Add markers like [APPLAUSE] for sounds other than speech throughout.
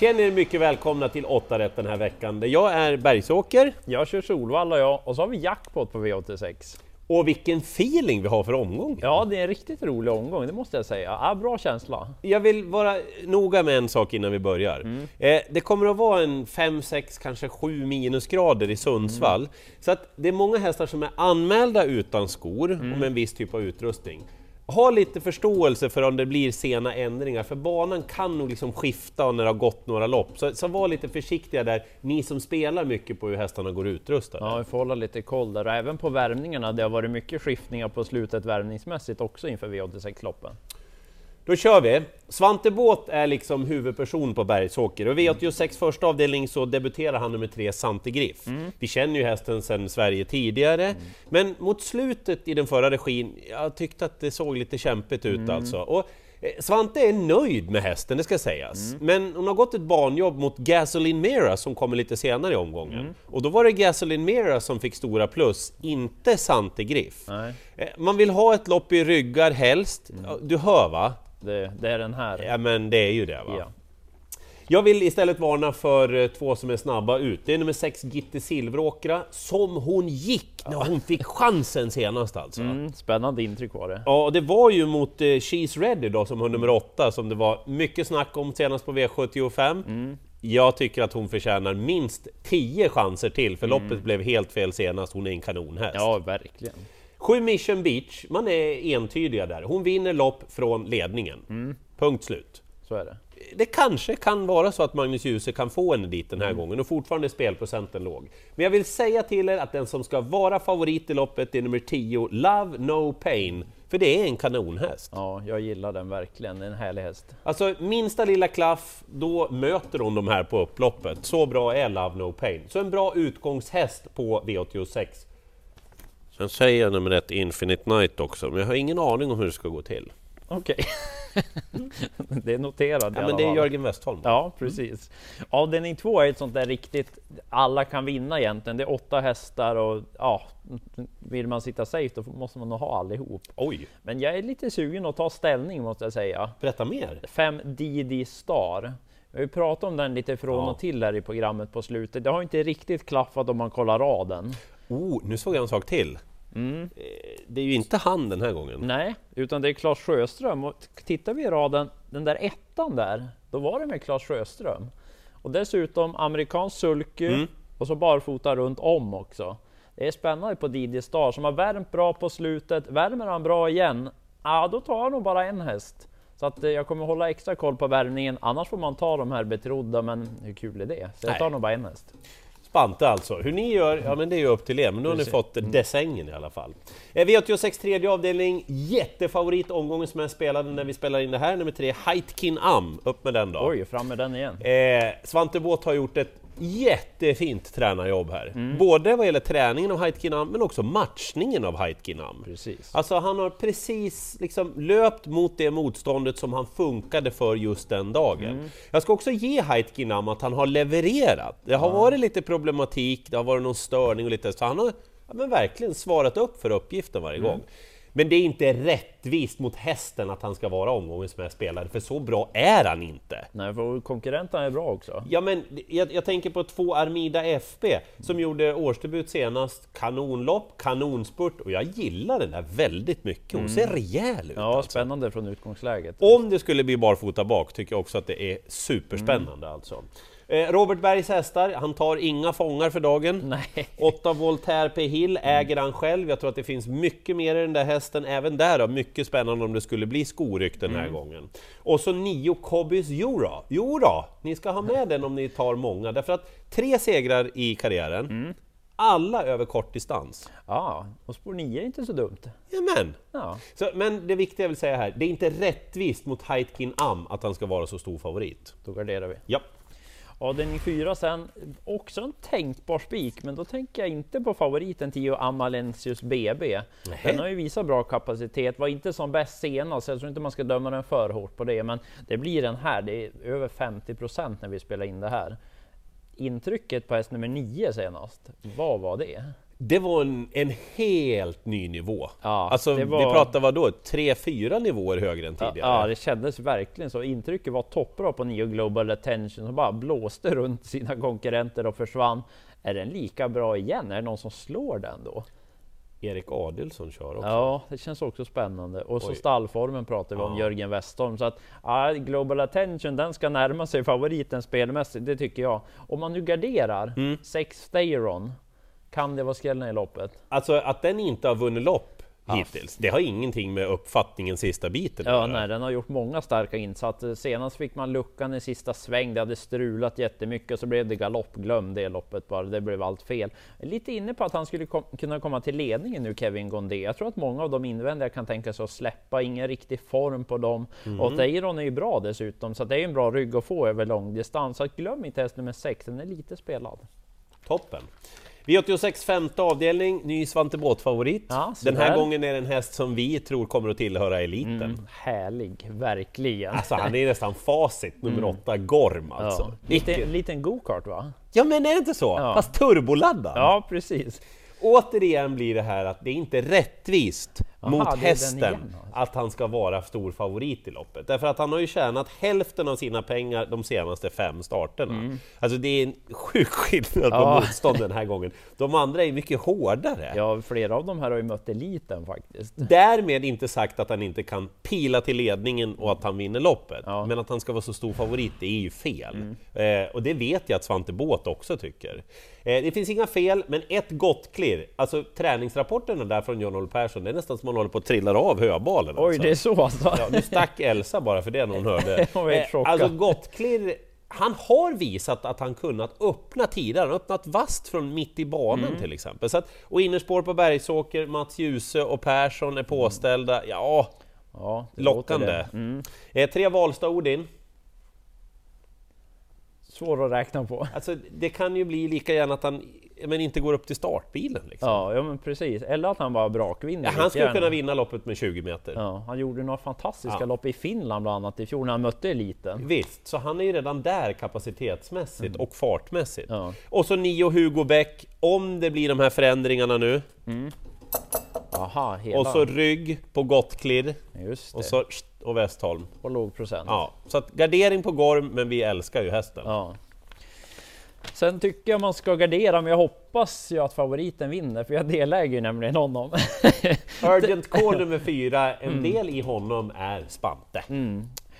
Känner er mycket välkomna till 8 rätt den här veckan. Jag är Bergsåker. Jag kör Solvalla jag, och så har vi jackpot på V86. Och vilken feeling vi har för omgången! Ja, det är en riktigt rolig omgång, det måste jag säga. Ja, bra känsla. Jag vill vara noga med en sak innan vi börjar. Mm. Eh, det kommer att vara en 5, 6, kanske 7 minusgrader i Sundsvall. Mm. Så att det är många hästar som är anmälda utan skor mm. och med en viss typ av utrustning ha lite förståelse för om det blir sena ändringar, för banan kan nog liksom skifta när det har gått några lopp. Så, så var lite försiktiga där, ni som spelar mycket på hur hästarna går utrustade. Ja, vi får hålla lite koll där, och även på värmningarna. Det har varit mycket skiftningar på slutet värmningsmässigt också inför V86-loppen. Då kör vi! Svante Båt är liksom huvudperson på Bergsåker och V86 första avdelning så debuterar han nummer tre Sante Griff. Mm. Vi känner ju hästen sedan Sverige tidigare, mm. men mot slutet i den förra regin, jag tyckte att det såg lite kämpigt ut mm. alltså. Och eh, Svante är nöjd med hästen, det ska sägas. Mm. Men hon har gått ett banjobb mot Gasoline Mera som kommer lite senare i omgången. Mm. Och då var det Gasoline Mera som fick stora plus, inte Sante Griff. Nej. Eh, man vill ha ett lopp i ryggar helst. Mm. Du hör va? Det, det, är den här. Ja men det är ju det va. Ja. Jag vill istället varna för eh, två som är snabba ut. Det är nummer 6 Gitte Silveråkra, som hon gick när hon fick chansen senast alltså. Mm, spännande intryck var det. Ja, det var ju mot eh, She's Ready då som hon nummer 8 som det var mycket snack om senast på V75. Mm. Jag tycker att hon förtjänar minst 10 chanser till, för mm. loppet blev helt fel senast. Hon är en kanonhäst. Ja, verkligen. Sju Mission Beach, man är entydiga där. Hon vinner lopp från ledningen. Mm. Punkt slut. Så är det. Det kanske kan vara så att Magnus Djuse kan få en dit den här mm. gången och fortfarande är spelprocenten låg. Men jag vill säga till er att den som ska vara favorit i loppet är nummer 10, Love No Pain. För det är en kanonhäst. Ja, jag gillar den verkligen. En härlig häst. Alltså minsta lilla klaff, då möter hon de här på upploppet. Så bra är Love No Pain. Så en bra utgångshäst på V86. Sen säger jag nummer ett Infinite Night också, men jag har ingen aning om hur det ska gå till. Okej. Okay. [LAUGHS] det är noterat ja, men Det är Jörgen Westholm. Ja, precis. Avdelning två är ett sånt där riktigt, alla kan vinna egentligen. Det är åtta hästar och ja, vill man sitta safe då måste man nog ha allihop. Oj! Men jag är lite sugen att ta ställning måste jag säga. Berätta mer! Fem Didi Star. Vi har ju pratat om den lite från ja. och till här i programmet på slutet. Det har inte riktigt klaffat om man kollar raden. Oh, nu såg jag en sak till. Mm. Eh, det är ju inte han den här gången. Nej, utan det är Claes Sjöström. Och tittar vi i raden, den där ettan där, då var det med Claes Sjöström. Och dessutom amerikansk sulky mm. och så barfota runt om också. Det är spännande på Didi Star som har värmt bra på slutet. Värmer han bra igen, ja då tar han nog bara en häst. Så att eh, jag kommer hålla extra koll på värmningen. Annars får man ta de här betrodda, men hur kul är det? Så jag tar nog bara en häst. Spante alltså. Hur ni gör, ja men det är ju upp till er, men nu har ni fått mm. desängen i alla fall. Eh, V86 tredje avdelning, jättefavorit omgången som jag spelade när vi spelade in det här, nummer tre, Heitkin Am. Upp med den då. Oj, fram med den igen. Eh, Svante Båth har gjort ett jättefint tränarjobb här. Mm. Både vad gäller träningen av Heitkinam, men också matchningen av Heitkinam. Precis. Alltså han har precis liksom löpt mot det motståndet som han funkade för just den dagen. Mm. Jag ska också ge Heitkinam att han har levererat. Det har ja. varit lite problematik, det har varit någon störning och lite så han har ja, men verkligen svarat upp för uppgiften varje mm. gång. Men det är inte rättvist mot hästen att han ska vara omgångens mest spelare, för så bra är han inte. Nej, för konkurrenterna är bra också. Ja, men jag, jag tänker på två Armida FB som mm. gjorde årsdebut senast. Kanonlopp, kanonspurt och jag gillar den där väldigt mycket. Hon mm. ser rejäl ut. Ja, alltså. spännande från utgångsläget. Om det skulle bli barfota bak tycker jag också att det är superspännande mm. alltså. Eh, Robert Bergs hästar, han tar inga fångar för dagen. Nej. 8 Voltaire P Hill äger han själv. Jag tror att det finns mycket mer i den där hästen. Även där då, mycket spännande om det skulle bli skoryck den här mm. gången. Och så 9 Cobbys. Jo då, ni ska ha med den om ni tar många. Därför att tre segrar i karriären. Mm. Alla över kortdistans. Ja, och spår 9 är inte så dumt. Jamen. Ja. Så, men det viktiga jag vill säga här, det är inte rättvist mot Heitkin Am att han ska vara så stor favorit. Då garderar vi. Ja. Avdelning 4 sen, också en tänkbar spik, men då tänker jag inte på favoriten 10 Amalensius BB. Den har ju visat bra kapacitet, var inte som bäst senast, så jag tror inte man ska döma den för hårt på det, men det blir den här, det är över 50% när vi spelar in det här. Intrycket på häst nummer 9 senast, vad var det? Det var en, en helt ny nivå. Ja, alltså, det var- vi pratar vad då? Tre, fyra nivåer högre än tidigare? Ja, det kändes verkligen så. Intrycket var toppbra på Neo Global Attention som bara blåste runt sina konkurrenter och försvann. Är den lika bra igen? Är det någon som slår den då? Erik Adelsson kör också. Ja, det känns också spännande. Och så Oj. stallformen pratar vi om, Ja. Jörgen Westholm. Så att ja, Global Attention, den ska närma sig favoriten spelmässigt, det tycker jag. Om man nu garderar, Mm. sex Stayron, kan det vara skrällen i loppet? Alltså att den inte har vunnit lopp hittills, det har ingenting med uppfattningen sista biten Ja, göra. nej, den har gjort många starka insatser. Senast fick man luckan i sista sväng. Det hade strulat jättemycket och så blev det galopp. Glöm det loppet bara. Det blev allt fel. Lite inne på att han skulle kom kunna komma till ledningen nu, Kevin Gondé. Jag tror att många av de invändningar kan tänka sig att släppa. Ingen riktig form på dem. Och Teiron är ju bra dessutom, så det är en bra rygg att få över långdistans. Så glöm inte häst nummer 6, den är lite spelad. Toppen! V86 femte avdelning, ny Svante Båth-favorit. Ja, Den här gången är det en häst som vi tror kommer att tillhöra eliten. Mm, härlig, verkligen. Alltså han är nästan facit, nummer åtta, Gorm alltså. Mm. ja. Lite, Vilken- liten go-kart va? Ja men är det inte så? Ja. Fast turboladdad! Ja, precis. Återigen blir det här att det är inte rättvist Jaha, mot hästen igen, alltså. att han ska vara stor favorit i loppet. Därför att han har ju tjänat hälften av sina pengar de senaste fem starterna. Alltså det är en sjuk skillnad på Mm. Ja. motstånd den här gången. De andra är mycket hårdare. Ja, flera av de här har ju mött eliten faktiskt. Därmed inte sagt att han inte kan pila till ledningen och att han vinner loppet. Ja. Mm. Men att han ska vara så stor favorit, det är ju fel. Eh, och det vet jag att Svante Båth också tycker. Eh, det finns inga fel, men ett gott klirr. Alltså träningsrapporterna där från John-Olle Persson, det är nästan som man håller på att trilla av höbalen. Oj, alltså. det är så alltså? Ja, nu stack Elsa bara för det när hon [LAUGHS] hörde. Hon chockad. alltså Gottklirr, han har visat att han kunnat öppna tidigare, han har öppnat vast från mitt i banan Mm. till exempel. Så att, och innerspår på Bergsåker, Mats Djuse och Persson är påställda. Ja, Ja, låter lockande. Mm. Eh, tre Valsta-ord in. Svår att räkna på. Alltså, det kan ju bli lika gärna att han men inte går upp till startbilen. Liksom. Ja, ja men precis. Eller att han bara brakvinner. Ja, han skulle kunna vinna loppet med 20 meter. Ja, han gjorde några fantastiska Ja. lopp i Finland bland annat i fjol när han mötte eliten. Visst, så han är ju redan där kapacitetsmässigt och fartmässigt. Mm. Ja. Och så Nio Hugo Bäck, om det blir de här förändringarna nu, Aha, hela. och så rygg på Gottklirr, och så och Westholm. Och låg procent. Ja, så att gardering på Gorm, men vi älskar ju hästen. Ja. Sen tycker jag man ska gardera, men jag hoppas ju att favoriten vinner, för jag deläger ju nämligen honom. [LAUGHS] Urgent Call [LAUGHS] nummer fyra, en Mm. del i honom är Spante.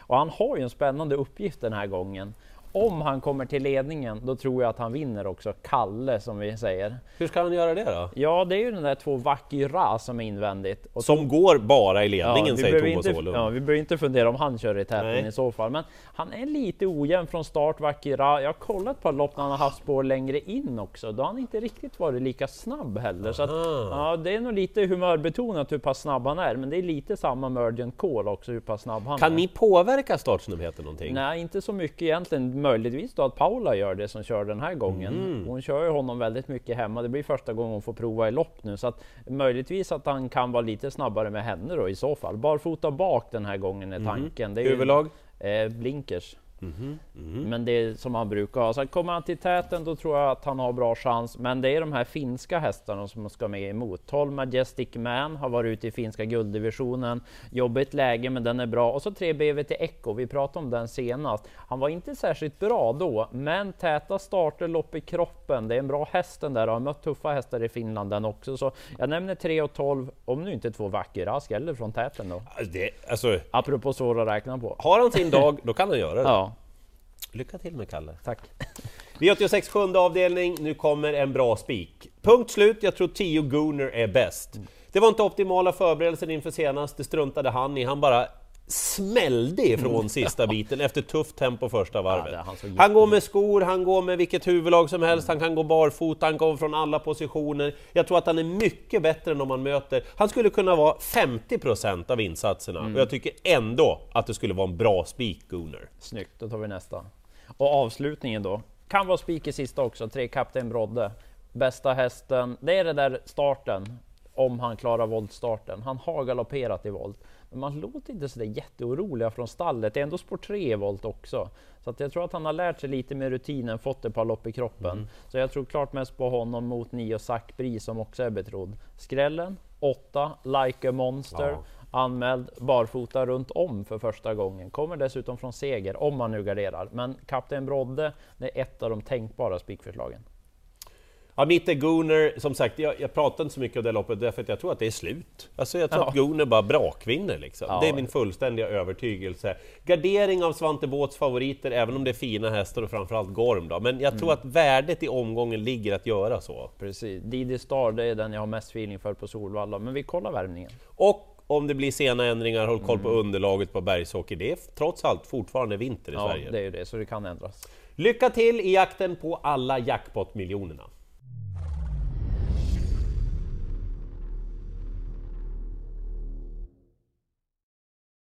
Och han har ju en spännande uppgift den här gången. Om han kommer till ledningen, då tror jag att han vinner också. Kalle, som vi säger. Hur ska han göra det då? Ja, det är ju den där två Vakyra som är invändigt. Och Som går bara i Ja, ledningen, vi säger Thomas inte, Åhlund. ja, vi behöver inte fundera om han kör i täten i så fall. Men han är lite ojämn från start, Vakira. Jag har kollat på lopp när han har haft spår längre in också. Då har han inte riktigt varit lika snabb heller. Så att, ja, det är nog lite humörbetonat hur pass snabb han är. Men det är lite samma med Urgent Call också, hur pass snabb han Kan är. ni påverka startsnabbheten någonting? Nej, inte så mycket egentligen. Möjligtvis då att Paula gör det som kör den här gången. Mm. Hon kör ju honom väldigt mycket hemma. Det blir första gången hon får prova i lopp nu. Så att möjligtvis att han kan vara lite snabbare med henne då i så fall. Barfota bak den här gången är tanken. Det är ju- Huvudlag? Eh, blinkers. Mhm, Men det är som han brukar ha. Så kommer han till täten då tror jag att han har bra chans. Men det är de här finska hästarna som ska med emot. 12 Majestic Man har varit ute i finska gulddivisionen. Jobbigt läge men den är bra. Och så 3 BVT Echo, vi pratade om den senast. Han var inte särskilt bra då, men täta starter, lopp i kroppen. Det är en bra häst den där och har mött tuffa hästar i Finland den också. Så jag nämner 3 och 12, om nu inte två Vakirask eller från täten då. Alltså, det, alltså, Apropå svåra att räkna på. har han sin dag, då kan han göra det. Ja, Lycka till med Kalle. tack. V86 sjunde avdelning, nu kommer en bra spik. Punkt slut, jag tror 10 Gooner är bäst. Det var inte optimala förberedelser inför senast, det struntade han i. Han bara smällde ifrån sista biten efter tufft tempo första varvet. Mm. Ja, han han går med skor, han går med vilket huvudlag som helst, han kan gå barfota, han kommer från alla positioner. Jag tror att han är mycket bättre än om man möter... Han skulle kunna vara 50% av insatserna Mm. och jag tycker ändå att det skulle vara en bra spik, Gooner. Snyggt, då tar vi nästa. Och avslutningen då. Kan vara spik i sista också, tre Kapten Brodde. Bästa hästen, det är det där starten. Om han klarar voltstarten. Han har galopperat i volt. Men man låter inte sådär jätteoroliga från stallet. Det är ändå spår 3 volt också. Så att jag tror att han har lärt sig lite med rutinen, fått ett par lopp i kroppen. Mm. Så jag tror klart mest på honom mot 9 Sackbri som också är betrodd. Skrällen 8, Like a Monster. Ja anmäld barfota runt om för första gången. Kommer dessutom från seger om man nu garderar. Men Kapten Brodde, det är ett av de tänkbara spikförslagen. Ja, mitt är Gunnar, som sagt, jag, jag pratar inte så mycket om det loppet därför att jag tror att det är slut. Alltså jag tror ja. att Gunnar bara brakvinner liksom. Ja. Det är min fullständiga övertygelse. Gardering av Svante Båths favoriter, även om det är fina hästar och framförallt Gorm då. Men jag tror mm. att värdet i omgången ligger att göra så. Precis, Didi Star, det är den jag har mest feeling för på Solvalla. Men vi kollar värmningen. Och om det blir sena ändringar, håll koll på mm. underlaget på bergshockey. Det är trots allt fortfarande vinter i ja, Sverige. det är ju det, så det kan ändras. Lycka till i jakten på alla jackpot-miljonerna!